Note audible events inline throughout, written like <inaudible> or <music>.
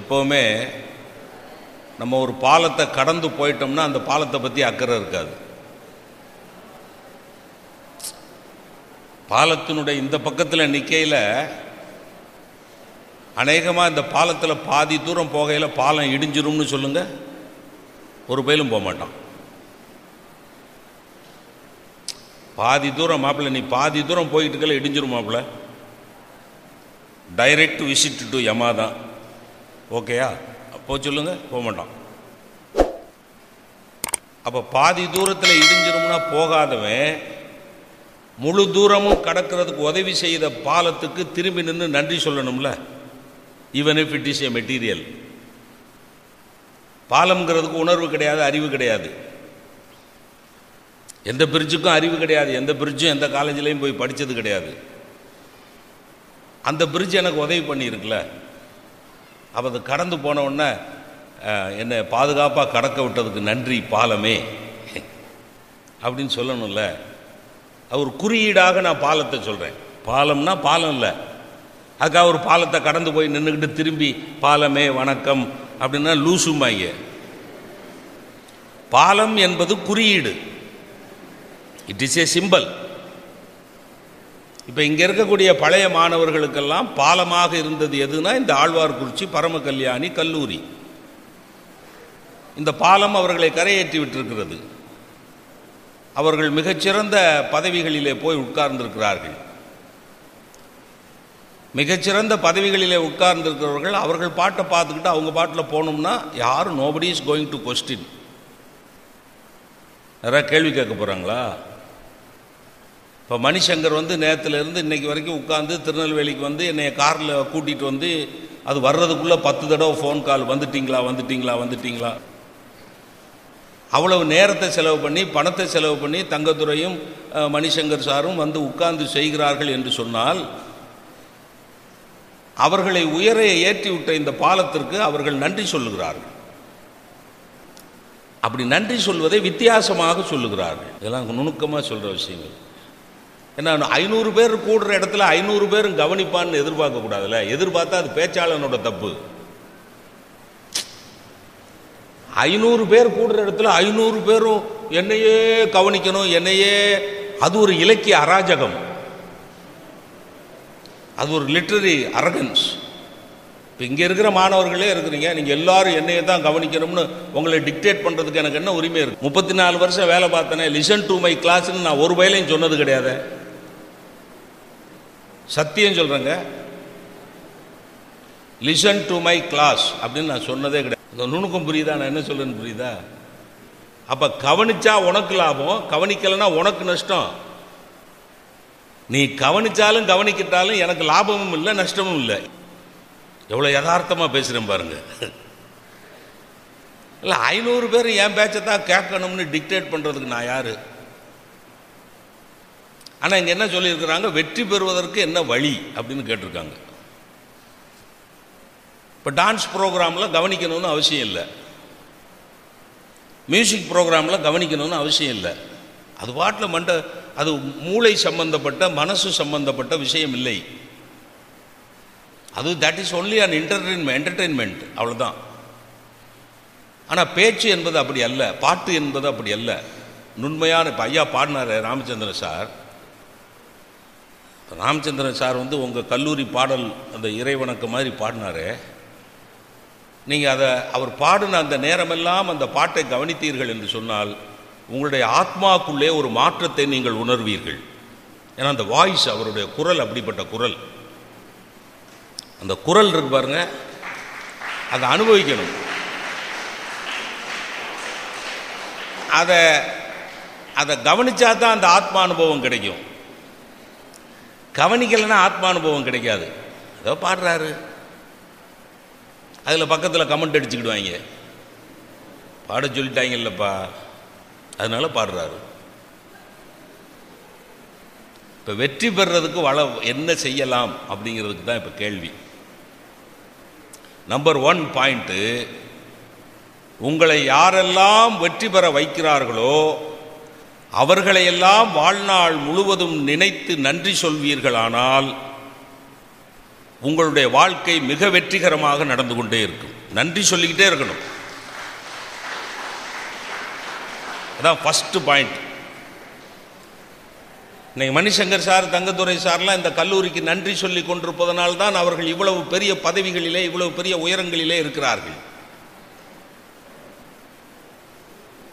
எப்போவுமே நம்ம ஒரு பாலத்தை கடந்து போயிட்டோம்னா அந்த பாலத்தை பற்றி அக்கறை இருக்காது. பாலத்தினுடைய இந்த பக்கத்தில் நிற்கையில் அநேகமாக இந்த பாலத்தில் பாதி தூரம் போகையில் பாலம் இடிஞ்சிரும்னு சொல்லுங்கள் ஒரு பயிலும் போக மாட்டான். பாதி தூரம் மாப்பிள்ள நீ பாதி தூரம் போயிட்டு இருக்கல இடிஞ்சிரும் மாப்பிள்ள. டைரக்ட் விசிட் டு யமா தான் ஓகேயா? போ சொல்லுங்க போக மாட்டான். அப்போ பாதி தூரத்தில் இடிஞ்சிரும்னா போகாதவன் முழு தூரமும் கடக்கிறதுக்கு உதவி செய்த பாலத்துக்கு திரும்பி நின்று நன்றி சொல்லணும்ல? Even if it is a material பாலம்ங்கிறதுக்கு உணர்வு கிடையாது அறிவு கிடையாது. எந்த பிரிட்ஜுக்கும் அறிவு கிடையாது எந்த பிரிட்ஜும் எந்த காலேஜ்லேயும் போய் படித்தது கிடையாது. அந்த பிரிட்ஜ் எனக்கு உதவி பண்ணியிருக்குல்ல அப்போ அது கடந்து போன உடனே என்னை பாதுகாப்பாக கடக்க விட்டதுக்கு நன்றி பாலமே. அப்படின்னு சொல்லணும்ல. அவர் குறியீடாக நான் பாலத்தை சொல்கிறேன் பாலம்னா பாலம் இல்லை. அதுக்காக ஒரு பாலத்தை கடந்து போய் நின்றுக்கிட்டு திரும்பி பாலமே வணக்கம் அப்படின்னா லூசுமாங்க பாலம் என்பது குறியீடு. இட் இஸ் ஏ சிம்பல் இப்போ இங்கே இருக்கக்கூடிய பழைய மாணவர்களுக்கெல்லாம் பாலமாக இருந்தது எதுனா இந்த ஆழ்வார்குறிச்சி பரம கல்யாணி கல்லூரி. இந்த பாலம் அவர்களை கரையேற்றி விட்டிருக்கிறது. அவர்கள் மிகச்சிறந்த பதவிகளிலே போய் உட்கார்ந்திருக்கிறார்கள். மிகச்சிறந்த பதவிகளிலே உட்கார்ந்திருக்கிறவர்கள் அவர்கள் பாட்டை பார்த்துக்கிட்டு அவங்க பாட்டில் போனோம்னா யாரும் nobody is going to question யாராவது கேள்வி கேட்க போகிறாங்களா இப்போ மணிசங்கர் வந்து நேற்றுலேருந்து இன்னைக்கு வரைக்கும் உட்காந்து திருநெல்வேலிக்கு வந்து என்னை காரில் கூட்டிகிட்டு வந்து அது வர்றதுக்குள்ளே பத்து தடவை ஃபோன் கால் வந்துட்டிங்களா வந்துட்டிங்களா வந்துட்டிங்களா? அவ்வளவு நேரத்தை செலவு பண்ணி பணத்தை செலவு பண்ணி தங்கத்துறையும் மணிசங்கர் சாரும் வந்து உட்கார்ந்து செய்கிறார்கள் என்று சொன்னால் அவர்களை உயர ஏற்றி விட்ட இந்த பாலத்திற்கு அவர்கள் நன்றி சொல்லுகிறார்கள். அப்படி நன்றி சொல்வதை வித்தியாசமாக சொல்லுகிறார்கள். இதெல்லாம் நுணுக்கமாக சொல்கிற விஷயங்கள். ஏன்னா ஐநூறு பேர் கூடுற இடத்துல ஐநூறு பேரும் கவனிப்பான்னு எதிர்பார்க்க கூடாதுல்ல? எதிர்பார்த்தா அது பேச்சாளனோட தப்பு. ஐநூறு பேர் கூடுற இடத்துல ஐநூறு பேரும் என்னையே கவனிக்கணும் என்னையே அது ஒரு இலக்கிய அராஜகம். அது ஒரு லிட்ரரி அரகன்ஸ் இப்போ இங்கே இருக்கிற மாணவர்களே இருக்கிறீங்க நீங்கள் எல்லாரும் என்னையை தான் கவனிக்கணும்னு உங்களை டிக்டேட் பண்ணுறதுக்கு எனக்கு என்ன உரிமை இருக்குது முப்பத்தி நாலு வருஷம் வேலை பார்த்தேனே லிசன் டு மை கிளாஸ்ன்னு நான் ஒரு வயலையும் சொன்னது கிடையாது. சத்தியம் சொல்கிறேங்க லிசன் டு மை கிளாஸ் அப்படின்னு நான் சொன்னதே கிடையாது. இந்த நுணுக்கம் புரியுதா? நான் என்ன சொல்கிறேன்னு புரியுதா? அப்போ கவனிச்சா உனக்கு லாபம் கவனிக்கலைன்னா உனக்கு நஷ்டம். நீ கவனிச்சாலும் கவனிக்கிட்டாலும் எனக்கு லாபமும் இல்லை நஷ்டமும் இல்லை. எவ்வளோ யதார்த்தமாக பேசுகிறேன் பாருங்க. இல்லை ஐநூறு பேர் என் பேச்சை தான் கேட்கணும்னு டிக்டேட் பண்ணுறதுக்கு நான் யார்? ஆனால் இங்கே என்ன சொல்லியிருக்கிறாங்க? வெற்றி பெறுவதற்கு என்ன வழி? அப்படின்னு கேட்டிருக்காங்க. இப்போ டான்ஸ் ப்ரோக்ராமில் கவனிக்கணும்னு அவசியம் இல்லை. மியூசிக் ப்ரோக்ராமில் கவனிக்கணும்னு அவசியம் இல்லை. அது பாட்டில் மண்ட அது மூளை சம்பந்தப்பட்ட மனசு சம்பந்தப்பட்ட விஷயம் இல்லை. அது that is only an entertainment entertainment அவ்வளோதான் ஆனால் பேச்சு என்பது அப்படி அல்ல பாட்டு என்பது அப்படி அல்ல. நுண்மையான இப்போ ஐயா பாடினார் ராமச்சந்திரன் சார். ராமச்சந்திரன் சார் வந்து உங்கள் கல்லூரி பாடல் அந்த இறைவணக்கம் மாதிரி பாடினாரு. நீங்கள் அதை அவர் பாடின அந்த நேரமெல்லாம் அந்த பாட்டை கவனித்தீர்கள் என்று சொன்னால் உங்களுடைய ஆத்மாக்குள்ளே ஒரு மாற்றத்தை நீங்கள் உணர்வீர்கள். ஏன்னா அந்த வாய்ஸ் அவருடைய குரல் அப்படிப்பட்ட குரல். அந்த குரல் இருக்கு பாருங்க அதை அனுபவிக்கணும். அதை அதை கவனிச்சா தான் அந்த ஆத்மா அனுபவம் கிடைக்கும். கவனிக்கலைன்னா ஆத்மா அனுபவம் கிடைக்காது. ஏதோ பாடுறாரு. அதில் பக்கத்தில் கமெண்ட் அடிச்சுக்கிடுவாங்க. பாட சொல்லிட்டாங்க இல்லைப்பா அதனால பாடுறாரு. இப்போ வெற்றி பெறுறதுக்கு வள என்ன செய்யலாம் அப்படிங்கிறதுக்கு தான் இப்போ கேள்வி. நம்பர் ஒன் பாயிண்ட்டு உங்களை யாரெல்லாம் வெற்றி பெற வைக்கிறார்களோ அவர்களையெல்லாம் வாழ்நாள் முழுவதும் நினைத்து நன்றி சொல்வீர்களானால் உங்களுடைய வாழ்க்கை மிக வெற்றிகரமாக நடந்து கொண்டே இருக்கும். நன்றி சொல்லிக்கிட்டே இருக்கணும். அதான் ஃபஸ்ட்டு பாயிண்ட் இன்னைக்கு மணிசங்கர் சார் தங்கத்துறை சார்லாம் இந்த கல்லூரிக்கு நன்றி சொல்லி கொண்டிருப்பதனால்தான் அவர்கள் இவ்வளவு பெரிய பதவிகளிலே இவ்வளவு பெரிய உயரங்களிலே இருக்கிறார்கள்.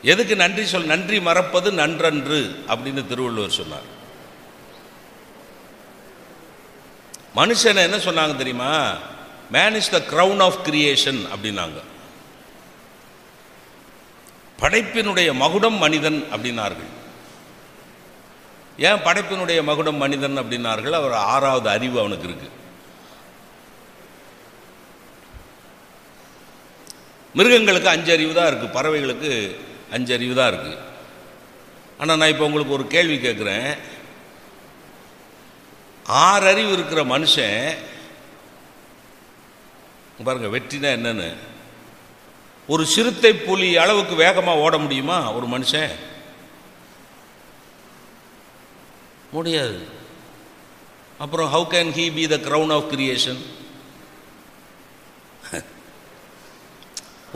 எதுக்கு நன்றி சொல் நன்றி மறப்பது நன்றன்று அப்படின்னு திருவள்ளுவர் சொன்னார். மனுஷனை என்ன சொன்னாங்க தெரியுமா? Man is the crown of creation அப்படின்னாங்க. படைப்பினுடைய மகுடம் மனிதன் அப்படின்னார்கள். ஏன் படைப்பினுடைய மகுடம் மனிதன் அப்படின்னார்கள்? அவர் ஆறாவது அறிவு அவனுக்கு இருக்கு. மிருகங்களுக்கு அஞ்சு அறிவு தான் இருக்குது பறவைகளுக்கு அஞ்சறிவு தான் இருக்குது ஆனால் நான் இப்போ உங்களுக்கு ஒரு கேள்வி கேட்குறேன் ஆறு அறிவு இருக்கிற மனுஷன் பாருங்க வெற்றினா என்னன்னு? ஒரு சிறுத்தை புலி அளவுக்கு வேகமாக ஓட முடியுமா? ஒரு மனுஷன்? முடியாது. அப்புறம் how can he be the crown of creation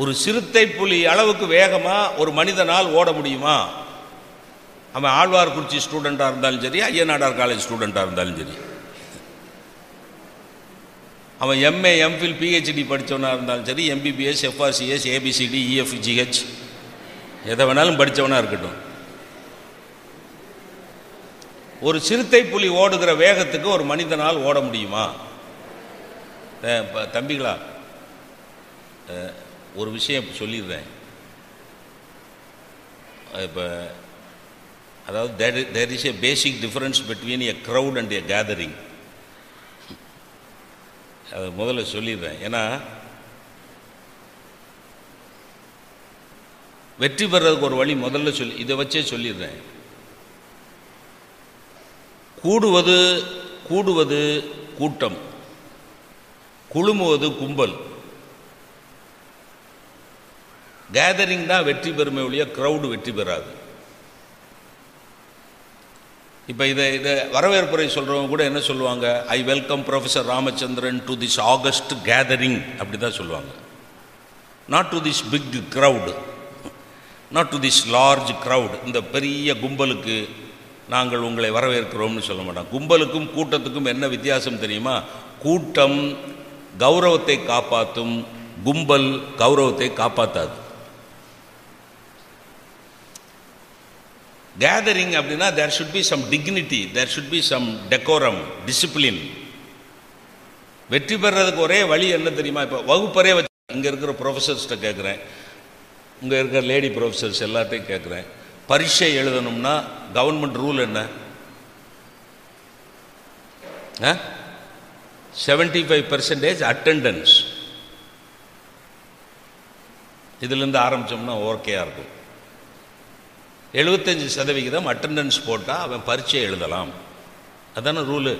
ஒரு சிறுத்தை புலி அளவுக்கு வேகமாக ஒரு மனிதனால் ஓட முடியுமா? அவன் ஆழ்வார்குறிச்சி ஸ்டூடெண்ட்டாக இருந்தாலும் சரி ஐயநாடார் காலேஜ் ஸ்டூடெண்ட்டாக இருந்தாலும் சரி. அவன் எம்ஏ எம்ஃபில் பிஹெச்டி படித்தவனாக இருந்தாலும் சரி எம்பிபிஎஸ் எஃப்ஆர்சிஎஸ் ஏபிசிடி இஎஃப்ஜிஹெச் எதை வேணாலும் படித்தவனாக இருக்கட்டும். ஒரு சிறுத்தை புலி ஓடுகிற வேகத்துக்கு ஒரு மனிதனால் ஓட முடியுமா? தம்பிகளா? ஒரு விஷயம் சொல்லிடுறேன். இப்போ அதாவது there there is a basic difference between a crowd and a gathering அதை முதல்ல சொல்லிடுறேன். ஏன்னா வெற்றி பெறதுக்கு ஒரு வழி முதல்ல சொல்லி இதை வச்சே சொல்லிடுறேன். கூடுவது கூடுவது கூட்டம். குழுமுவது கும்பல். கேதரிங் தான் வெற்றி பெறுமே ஒழிய க்ரௌடு வெற்றி பெறாது. இப்போ இதை இதை வரவேற்புரை சொல்கிறவங்க கூட என்ன சொல்லுவாங்க? I welcome professor Ramachandran to this august gathering அப்படி தான் சொல்லுவாங்க. Not to this big crowd not to this large crowd இந்த பெரிய கும்பலுக்கு நாங்கள் உங்களை வரவேற்கிறோம்னு சொல்ல மாட்டோம். கும்பலுக்கும் கூட்டத்துக்கும் என்ன வித்தியாசம் தெரியுமா? கூட்டம் கௌரவத்தை காப்பாற்றும் கும்பல் கௌரவத்தை காப்பாற்றாது கேதரிங் அப்படின்னா there should be some dignity there should be some decorum discipline வெற்றி பெறதுக்கு ஒரே வழி என்ன தெரியுமா? இப்போ வகுப்பறே வச்சு இங்கே இருக்கிற ப்ரொஃபஸர்ஸ்கிட்ட கேட்குறேன் இங்கே இருக்கிற லேடி ப்ரொஃபஸர்ஸ் எல்லாத்தையும் கேட்குறேன் பரீட்சை எழுதணும்னா கவர்மெண்ட் ரூல் என்ன? செவன்டி ஃபைவ் பர்சன்டேஜ் அட்டெண்டன்ஸ் இதுலேருந்து ஆரம்பித்தோம்னா ஓகேயாக இருக்கும். எழுபத்தஞ்சி சதவிகிதம் அட்டெண்டன்ஸ் போட்டால் அவன் பரீட்சை எழுதலாம். அதான ரூலு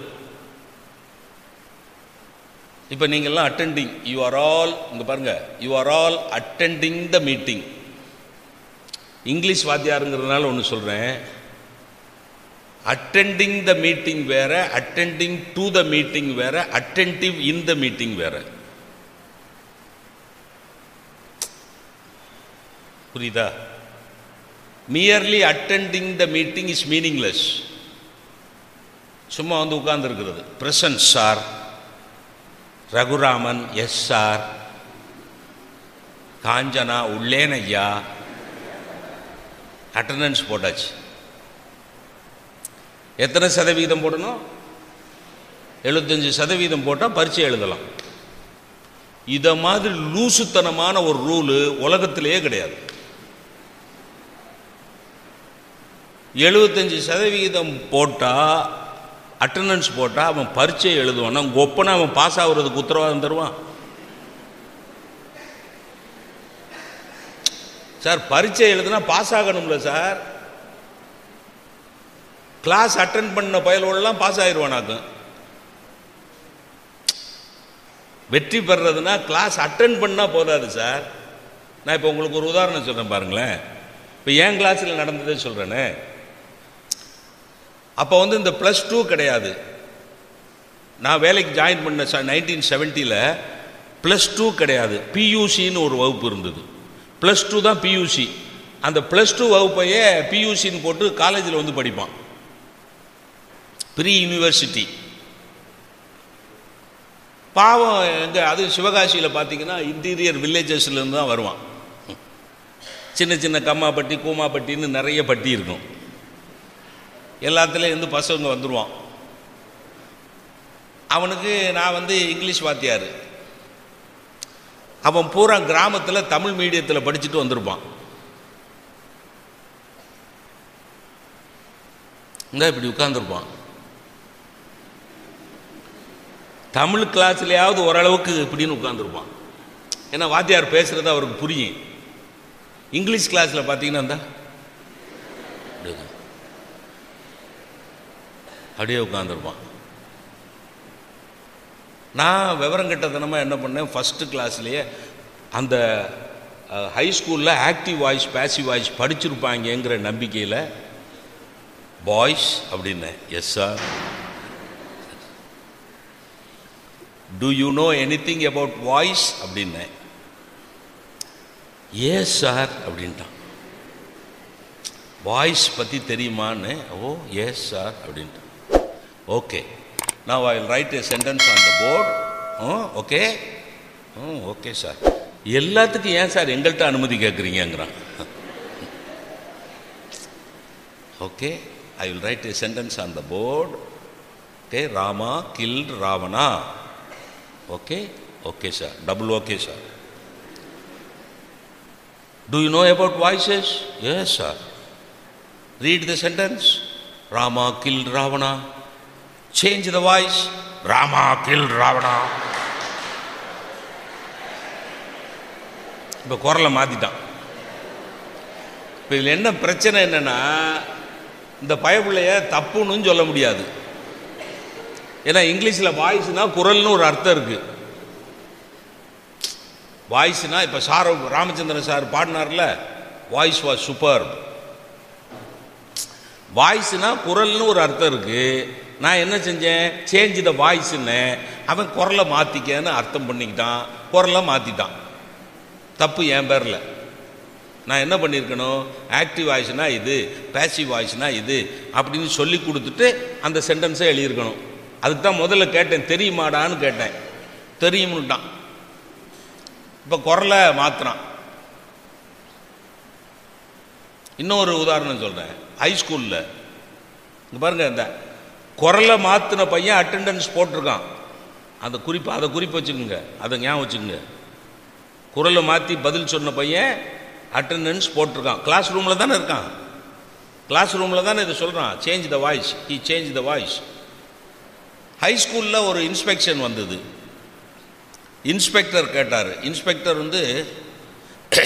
இப்போ நீங்கள்லாம் அட்டெண்டிங் யூ ஆர் ஆல் இங்கே பாருங்கள் you are all attending the meeting English வாத்தியாருங்கிறதுனால ஒன்று சொல்கிறேன் அட்டெண்டிங் த மீட்டிங் வேறு அட்டெண்டிங் டு த மீட்டிங் வேறு அட்டென்டிவ் இன் த மீட்டிங் வேறு. புரியுதா? Merely attending the meeting is meaningless சும்மா வந்து உட்கார்ந்துருக்கிறது. Presence sir Raghuraman yes sir Kanchana உள்ளேன் ஐயா. அட்டண்டன்ஸ் போட்டாச்சு. எத்தனை சதவீதம் போடணும்? எழுபத்தஞ்சு சதவீதம் போட்டால் பரீட்சை எழுதலாம். இதை மாதிரி லூசுத்தனமான ஒரு ரூலு உலகத்திலேயே கிடையாது. எழுபத்தஞ்சி சதவிகிதம் போட்டால் அட்டண்டன்ஸ் போட்டால் அவன் பரீட்சை எழுதுவான். உங்கள் ஒப்பனை அவன் பாஸ் ஆகுறதுக்கு உத்தரவாதம் தருவான். சார் பரீட்சை எழுதுனா பாஸ் ஆகணும்ல சார்? கிளாஸ் அட்டன் பண்ண பயலோடலாம் பாஸ் ஆயிடுவானாக்கும் வெற்றி பெறதுனா கிளாஸ் அட்டன் பண்ணால் போதாது சார். நான் இப்போ உங்களுக்கு ஒரு உதாரணம் சொல்கிறேன் பாருங்களேன். இப்போ என் கிளாஸில் நடந்ததே சொல்கிறேனே அப்போ வந்து இந்த ப்ளஸ் டூ கிடையாது. நான் வேலைக்கு ஜாயின் பண்ண நைன்டீன் செவன்ட்டியில் ப்ளஸ் டூ கிடையாது. பியூசின்னு ஒரு வகுப்பு இருந்தது. ப்ளஸ் டூ தான் பியூசி அந்த ப்ளஸ் டூ வகுப்பையே பியூசின்னு போட்டு காலேஜில் வந்து படிப்பான். ப்ரீ யூனிவர்சிட்டி பாவம் எங்கே அது சிவகாசியில் பார்த்தீங்கன்னா இன்டீரியர் வில்லேஜஸ்லேருந்து தான் வருவான். சின்ன சின்ன கம்மாப்பட்டி கூமாப்பட்டின்னு நிறைய பட்டி இருக்கும். எல்லாத்துலேயும் இருந்து பசங்க வந்துடுவான் அவனுக்கு நான் வந்து இங்கிலீஷ் வாத்தியார். அவன் பூரா கிராமத்தில் தமிழ் மீடியத்தில் படிச்சுட்டு வந்திருப்பான். இங்கே இப்படி உட்காந்துருப்பான் தமிழ் கிளாஸ்லையாவது ஓரளவுக்கு இப்படின்னு உட்காந்துருப்பான் ஏன்னா வாத்தியார் பேசுகிறது அவருக்கு புரியும். இங்கிலீஷ் கிளாஸில் பார்த்தீங்கன்னா இந்தா, இப்படி உட்காந்து. அப்படியே உட்காந்துருப்பான் நான் விவரம் கெட்டத்தனமாக என்ன பண்ணேன் ஃபஸ்ட்டு கிளாஸ்லேயே அந்த ஹை ஸ்கூலில் ஆக்டிவ் வாய்ஸ் பேசிவ் வாய்ஸ் படிச்சிருப்பாங்கங்கிற நம்பிக்கையில் பாய்ஸ் அப்படின்னேன் yes sir do you know anything about voice அப்படின்னேன் எஸ் சார் அப்படின்ட்டான். வாய்ஸ் பற்றி தெரியுமான்னு? ஓ எஸ் சார் அப்படின்ட்டான். ஓகே நான் I write a sentence on the board okay hmm okay sir எல்லாத்துக்கும் ஏன் சார் எங்கள்கிட்ட அனுமதி கேட்குறீங்கிறான் okay I will write a sentence on the board okay Rama killed Ravana. Okay okay sir double okay sir do you know about voices yes sir read the sentence Rama kill Ravana. Change the voice. Rama killed Ravana. இப்போ குரலை மாற்றிட்டான் இப்போ இதில் என்ன பிரச்சனை என்னன்னா இந்த பயப்பிள்ளைய தப்புன்னு சொல்ல முடியாது. ஏன்னா இங்கிலீஷில் வாய்ஸ்னால் குரல்னு ஒரு அர்த்தம் இருக்குது வாய்ஸ்னா இப்போ சார் ராமச்சந்திரன் சார் பாடினார்ல வாய்ஸ் வாஸ் சூப்பர் வாய்ஸ்னா குரல்னு ஒரு அர்த்தம் இருக்குது நான் என்ன செஞ்சேன்? சேஞ்ச் த வாய்ஸ்ன்னு அவன் குரலை மாற்றிக்கன்னு அர்த்தம் பண்ணிக்கிட்டான். குரலை மாற்றிட்டான் தப்பு என் பேரில். நான் என்ன பண்ணியிருக்கணும் ஆக்டிவ் வாய்ஸ்னா இது பேசிவ் வாய்ஸ்னா இது அப்படின்னு சொல்லி கொடுத்துட்டு அந்த சென்டென்ஸை எழுதியிருக்கணும். அதுக்கு தான் முதல்ல கேட்டேன் தெரியுமாடான்னு கேட்டேன். தெரியும்னுட்டான். இப்போ குரலை மாற்றுறான் இன்னொரு உதாரணம் சொல்கிறேன் ஹைஸ்கூலில் இங்கே பாருங்க இந்த குரலை மாற்றின பையன் அட்டெண்டன்ஸ் போட்டிருக்கான். அந்த குறிப்பு அதை குறிப்பு வச்சுக்கோங்க. அதை ஞாபகம் வச்சுக்கோங்க. குரலை மாற்றி பதில் சொன்ன பையன் அட்டெண்டன்ஸ் போட்டிருக்கான். கிளாஸ் ரூமில் தானே இருக்கான். கிளாஸ் ரூமில் தானே இதை சொல்கிறான் change the voice he change the voice ஹைஸ்கூலில் ஒரு இன்ஸ்பெக்ஷன் வந்தது. இன்ஸ்பெக்டர் கேட்டார். இன்ஸ்பெக்டர் வந்து <clears throat>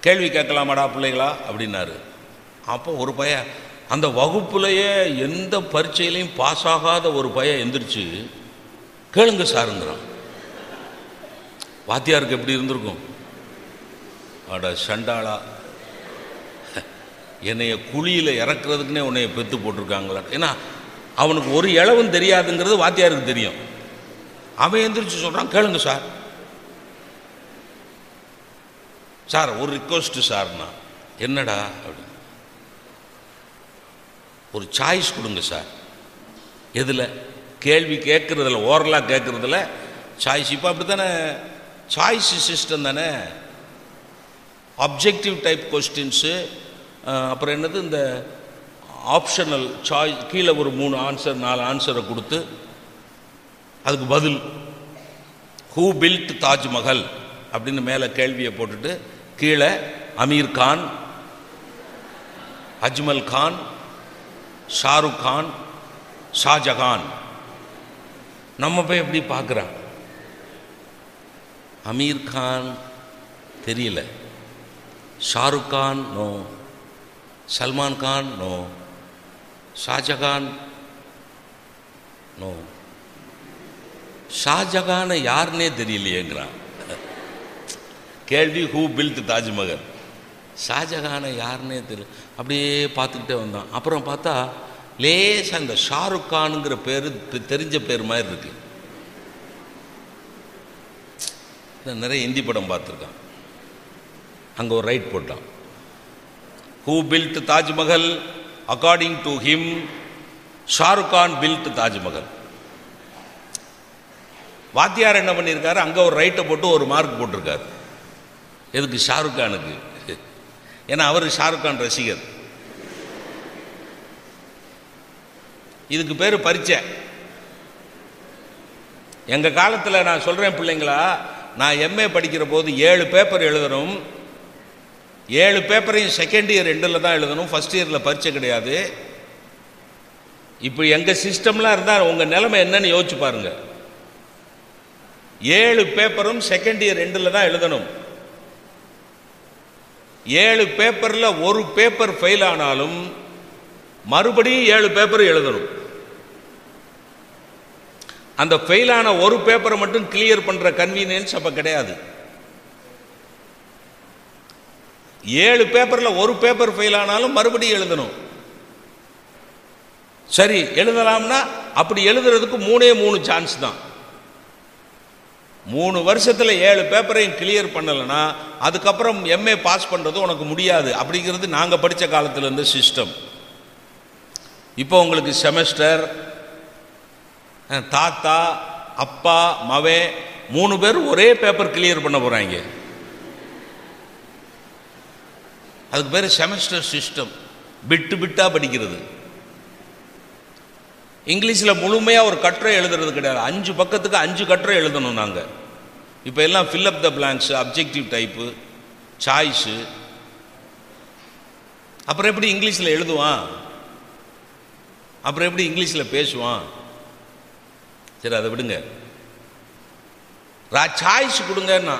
கேள்வி கேட்கலாமாடா பிள்ளைகளா அப்படின்னாரு. அப்போ ஒரு பையன் அந்த வகுப்புலையே எந்த பரீட்சையிலையும் பாஸ் ஆகாத ஒரு பையன் எந்திரிச்சு கேளுங்க சாருங்கிறான். வாத்தியாருக்கு எப்படி இருந்திருக்கும்? அட சண்டாளா என்னைய குழியில் இறக்குறதுக்குன்னே உன்னைய பெத்து போட்டிருக்காங்களா? ஏன்னா அவனுக்கு ஒரு இளவும் தெரியாதுங்கிறது வாத்தியாருக்கு தெரியும். அவன் எந்திரிச்சு சொல்கிறான் கேளுங்க சார். சார் ஒரு ரிக்வஸ்ட்டு சார்னா என்னடா? அப்படின்னு ஒரு சாய்ஸ் கொடுங்க சார் எதில்? கேள்வி கேட்குறதில்ல ஓரலாக கேட்குறதில்ல சாய்ஸ் இப்போ அப்படி தானே சாய்ஸ் சிஸ்டம் தானே அப்ஜெக்டிவ் டைப் கொஸ்டின்ஸு அப்புறம் என்னது? இந்த ஆப்ஷனல் சாய்ஸ் கீழே ஒரு மூணு ஆன்சர் நாலு ஆன்சரை கொடுத்து அதுக்கு பதில். ஹூ பில்ட் தாஜ்மஹல் அப்படின்னு மேலே கேள்வியை போட்டுட்டு கீழே அமீர் கான் அஜ்மல் கான் ஷாருக் கான் ஷாஜகான். நம்ம போய் எப்படி பார்க்குறான்? அமீர் கான் தெரியல. Shahrukh Khan no. Salman Khan no. Shahjahan no. ஷாஜகானை யாருன்னே தெரியலையேங்கிறான். கேள்வி ஹூ பில்ட் தாஜ்மஹல்? ஷாஜகானை யாருன்னே தெரியல அப்படியே பார்த்துக்கிட்டே வந்தான். அப்புறம் பார்த்தா லேசாக அந்த ஷாருக் கானுங்கிற பேர் தெரிஞ்ச பேர் மாதிரி இருக்கு. நான் நிறைய ஹிந்தி படம் பார்த்துருக்கான். அங்கே ஒரு ரைட் போட்டான். Who built Taj Mahal according to him Shahrukh Khan built Taj Mahal வாத்தியார் என்ன பண்ணியிருக்காரு? அங்கே ஒரு ரைட்டை போட்டு ஒரு மார்க் போட்டிருக்காரு. எதுக்கு? ஷாருக் கானுக்கு. ஏன்னா அவர் ஷாருக் கான் ரசிகர். இதுக்கு பேர் பரீட்சை எங்கள் காலத்தில் நான் சொல்கிறேன் பிள்ளைங்களா நான் எம்ஏ படிக்கிற போது ஏழு பேப்பர் எழுதணும். ஏழு பேப்பரையும் செகண்ட் இயர் ரெண்டில் தான் எழுதணும். ஃபஸ்ட் இயரில் பரீட்சை கிடையாது. இப்போ எங்கள் சிஸ்டம்லாம் இருந்தால் உங்கள் நிலைமை என்னன்னு யோசிச்சு பாருங்கள் ஏழு பேப்பரும் செகண்ட் இயர் ரெண்டில் தான் எழுதணும். ஏழு பேப்பரில் ஒரு பேப்பர் ஃபெயில் ஆனாலும் மறுபடியும் ஏழு பேப்பர் எழுதணும். அந்த ஃபெயிலான ஒரு பேப்பரை மட்டும் கிளியர் பண்ற கன்வீனியன்ஸ் அப்ப கிடையாது. ஏழு பேப்பர்ல ஒரு பேப்பர் ஃபெயில் ஆனாலும் மறுபடியும் எழுதணும். சரி எழுதலாம்னா அப்படி எழுதுறதுக்கு மூணே மூணு சான்ஸ் தான். மூணு வருஷத்தில் ஏழு பேப்பரையும் கிளியர் பண்ணலைன்னா அதுக்கப்புறம் எம்ஏ பாஸ் பண்ணுறது உனக்கு முடியாது. அப்படிங்கிறது நாங்கள் படித்த காலத்தில் இருந்த சிஸ்டம் இப்போ உங்களுக்கு செமஸ்டர் தாத்தா அப்பா மவே மூணு பேர் ஒரே பேப்பர் கிளியர் பண்ண போகிறாங்க அதுக்கு பேர் செமஸ்டர் சிஸ்டம் பிட்டு பிட்டாக படிக்கிறது. இங்கிலீஷில் முழுமையாக ஒரு கட்டுரை எழுதுறது கிடையாது. அஞ்சு பக்கத்துக்கு அஞ்சு கட்டுரை எழுதணும் நாங்கள் இப்போ எல்லாம் fill up the blanks objective type choice அப்புறம் எப்படி இங்கிலீஷில் எழுதுவான்? அப்புறம் எப்படி இங்கிலீஷில் பேசுவான்? சரி அதை விடுங்க. ரா சாய்ஸ் கொடுங்கன்னா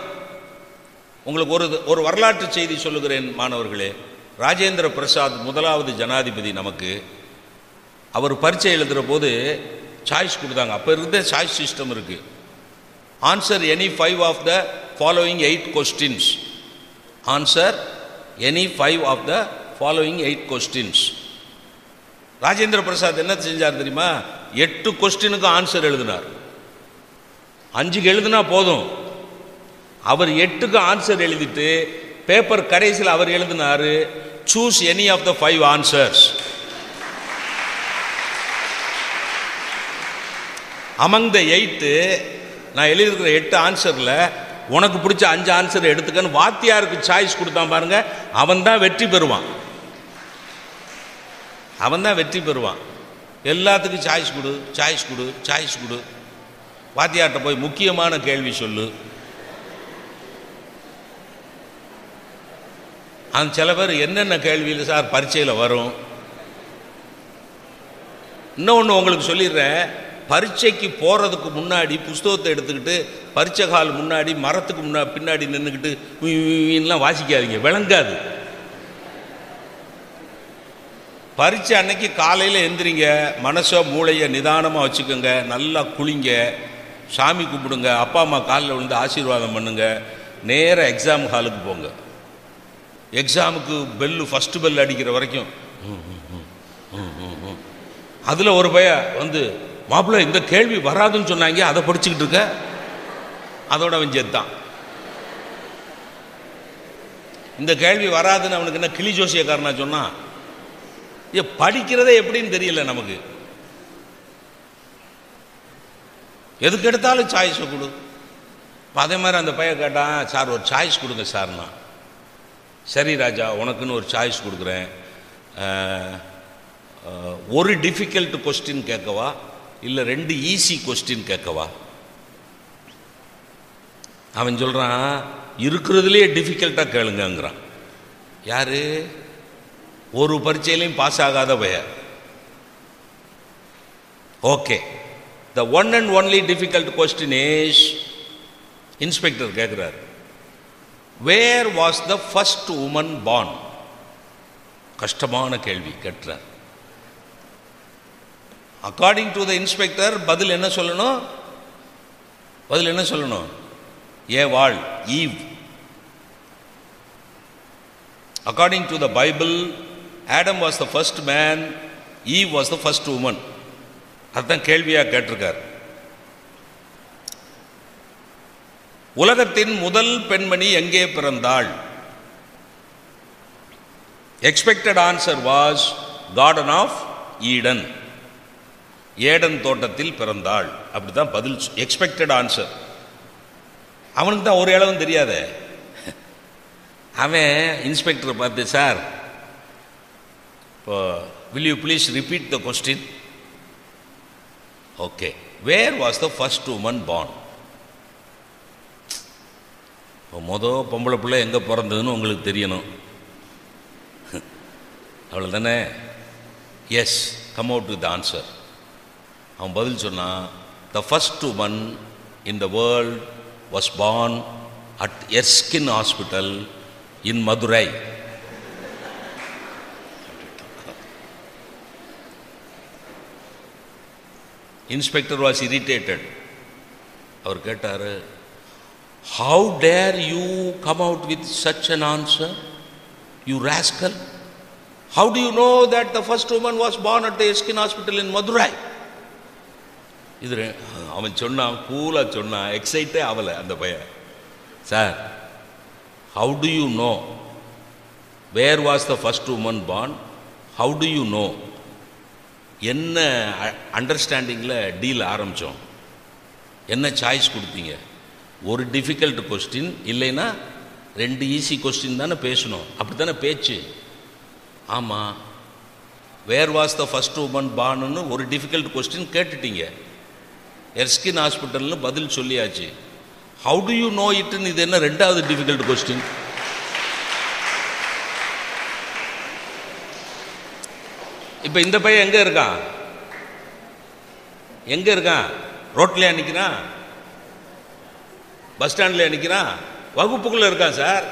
உங்களுக்கு ஒரு ஒரு வரலாற்று செய்தி சொல்லுகிறேன் மாணவர்களே. ராஜேந்திர பிரசாத் முதலாவது ஜனாதிபதி நமக்கு. அவர் பரீட்சை எழுதுகிற போது சாய்ஸ் கொடுத்தாங்க. அப்போ இருந்த சாய்ஸ் சிஸ்டம் இருக்குது answer any five of the following eight questions answer any five of the following eight questions Rajendra Prasad என்ன செஞ்சார் தெரியுமா? எட்டு கொஸ்டினுக்கு ஆன்சர் எழுதினார். அஞ்சுக்கு எழுதுனா போதும். அவர் எட்டுக்கு ஆன்சர் எழுதிட்டு பேப்பர் கடைசியில் அவர் எழுதினார் choose any of the five answers among the eight நான் எழுதியிருக்கிற எட்டு ஆன்சரில் உனக்கு பிடிச்ச அஞ்சு ஆன்சர் எடுத்துக்கன்னு வாத்தியாருக்கு சாய்ஸ் கொடுத்தான் பாருங்க. அவன் தான் வெற்றி பெறுவான். அவன் தான் வெற்றி பெறுவான். எல்லாத்துக்கும் சாய்ஸ் கொடு சாய்ஸ் கொடு சாய்ஸ் கொடு. வாத்தியார்கிட்ட போய் முக்கியமான கேள்வி சொல்லு. அந்த சில பேர் என்னென்ன கேள்வியில் சார் பரீட்சையில் வரும்? இன்னொன்று உங்களுக்கு சொல்லிடுறேன். பரீட்சைக்கு போகிறதுக்கு முன்னாடி புஸ்தகத்தை எடுத்துக்கிட்டு பரீட்சை கால் முன்னாடி மரத்துக்கு முன்னா பின்னாடி நின்றுக்கிட்டு எல்லாம் வாசிக்காதீங்க. விளங்காது. பரீட்சை அன்னைக்கு காலையில் எந்திரிங்க. மனசோ மூளையை நிதானமாக வச்சுக்கோங்க. நல்லா குளிங்க. சாமி கும்பிடுங்க. அப்பா அம்மா காலில் விழுந்து ஆசீர்வாதம் பண்ணுங்க. நேராக எக்ஸாம் ஹாலுக்கு போங்க. எக்ஸாமுக்கு பெல்லு ஃபஸ்ட்டு பெல் அடிக்கிற வரைக்கும் அதில் ஒரு பைய வந்து மாப்பிள்ள இந்த கேள்வி வராதுன்னு சொன்னாங்க அதை படிச்சுக்கிட்டு இருக்க? அதோட அவன் செத்தான் இந்த கேள்வி வராதுன்னு அவனுக்கு என்ன கிளி ஜோசியக்காரனா சொன்னான் ஏ படிக்கிறதே எப்படின்னு தெரியல நமக்கு. எதுக்கு எடுத்தாலும் சாய்ஸை கொடு. இப்போ அதே மாதிரி அந்த பையன் கேட்டான் சார் ஒரு சாய்ஸ் கொடுங்க சார்னா. சரி ராஜா உனக்குன்னு ஒரு சாய்ஸ் கொடுக்குறேன். ஒரு டிஃபிகல்ட் கொஸ்டின் கேட்கவா? இல்லை ரெண்டு ஈஸி கொஸ்டின் கேட்கவா? அவன் சொல்கிறான் இருக்கிறதுலே டிஃபிகல்ட்டாக கேளுங்கங்கிறான். யார்? ஒரு பரீட்சையிலையும் பாஸ் ஆகாத பய. Okay. The one and only difficult question is inspector கேட்குறாரு where was the first woman born கஷ்டமான கேள்வி கேட்டுறார் அக்கார்டிங் டு த இன்ஸ்பெக்டர் பதில் என்ன சொல்லணும்? பதில் என்ன சொல்லணும்? A was Eve. According to the Bible Adam was the first man Eve was the first woman அதுதான் கேள்வியாக கேட்டிருக்கார். உலகத்தின் முதல் பெண்மணி எங்கே பிறந்தாள்? Expected answer was garden of Eden Eden தோட்டத்தில் பிறந்தாள். அப்படிதான் பதில் எக்ஸ்பெக்டட் ஆன்சர் அவனுக்கு தான் ஒரு இளவும் தெரியாதே. அவன் இன்ஸ்பெக்டர் பார்த்து சார் இப்போ will you please repeat the question okay where was the first woman born இப்போ மொதல் பொம்பளை பிள்ளை எங்கே பிறந்ததுன்னு உங்களுக்கு தெரியணும். அவ்வளோ தானே yes come out with answer அவன் பதில் சொன்னான் the first woman in the world was born at Erskine hospital in Madurai inspector was irritated அவர் கேட்டார் how dare you come out with such an answer you rascal how do you know that the first woman was born at the Erskine hospital in Madurai இது அவன் சொன்னான் கூலாக சொன்னான் எக்ஸைட்டே ஆகலை அந்த பையன். Sir how do you know where was the first woman born how do you know என்ன அண்டர்ஸ்டாண்டிங்கில் டீல் ஆரம்பித்தோம் என்ன சாய்ஸ் கொடுத்தீங்க? ஒரு டிஃபிகல்ட் கொஸ்டின் இல்லைன்னா ரெண்டு ஈஸி கொஸ்டின் தானே பேசணும். அப்படி தானே பேச்சு? ஆமாம் where was the first woman பானுன்னு ஒரு டிஃபிகல்ட் கொஸ்டின் கேட்டுட்டீங்க. எர்ஸ்கின் ஹாஸ்பிட்டல்னு பதில் சொல்லியாச்சு. ஹவு டு யூ நோ இட்னு இது என்ன ரெண்டாவது டிஃபிகல்ட் கொஸ்டின் இப்போ இந்த பையன் எங்கே இருக்கான்? எங்கே இருக்கான்? ரோட்லையா நிற்கிறான் பஸ் ஸ்டாண்டில் நிற்கிறான் வகுப்புக்குள்ளே இருக்கான் sir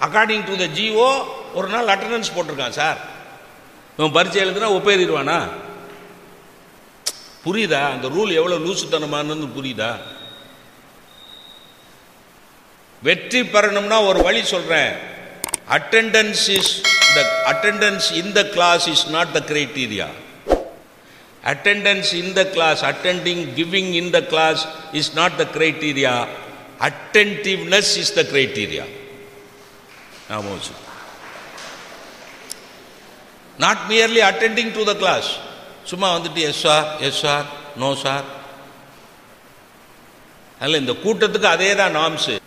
according to the GO ஒரு நாள் அட்டண்டன்ஸ் போட்டிருக்கான் சார் இவன் பரிச்சை எழுதுனா ஒப்பேறிடுவானா? புரியுதா? அந்த ரூல் எவ்வளோ லூசுத்தனமானது புரியுதா? வெற்றி பெறணும்னா ஒரு வழி சொல்கிறேன் attendance is the attendance in the class is not the criteria attendance இந்த class attending giving giving in the class is not the criteria. Attentiveness is the criteria. Not merely attending to the class சும்மா வந்துட்டு yes sir yes sir no sir அதில் இந்த கூட்டத்துக்கு அதே தான் norms.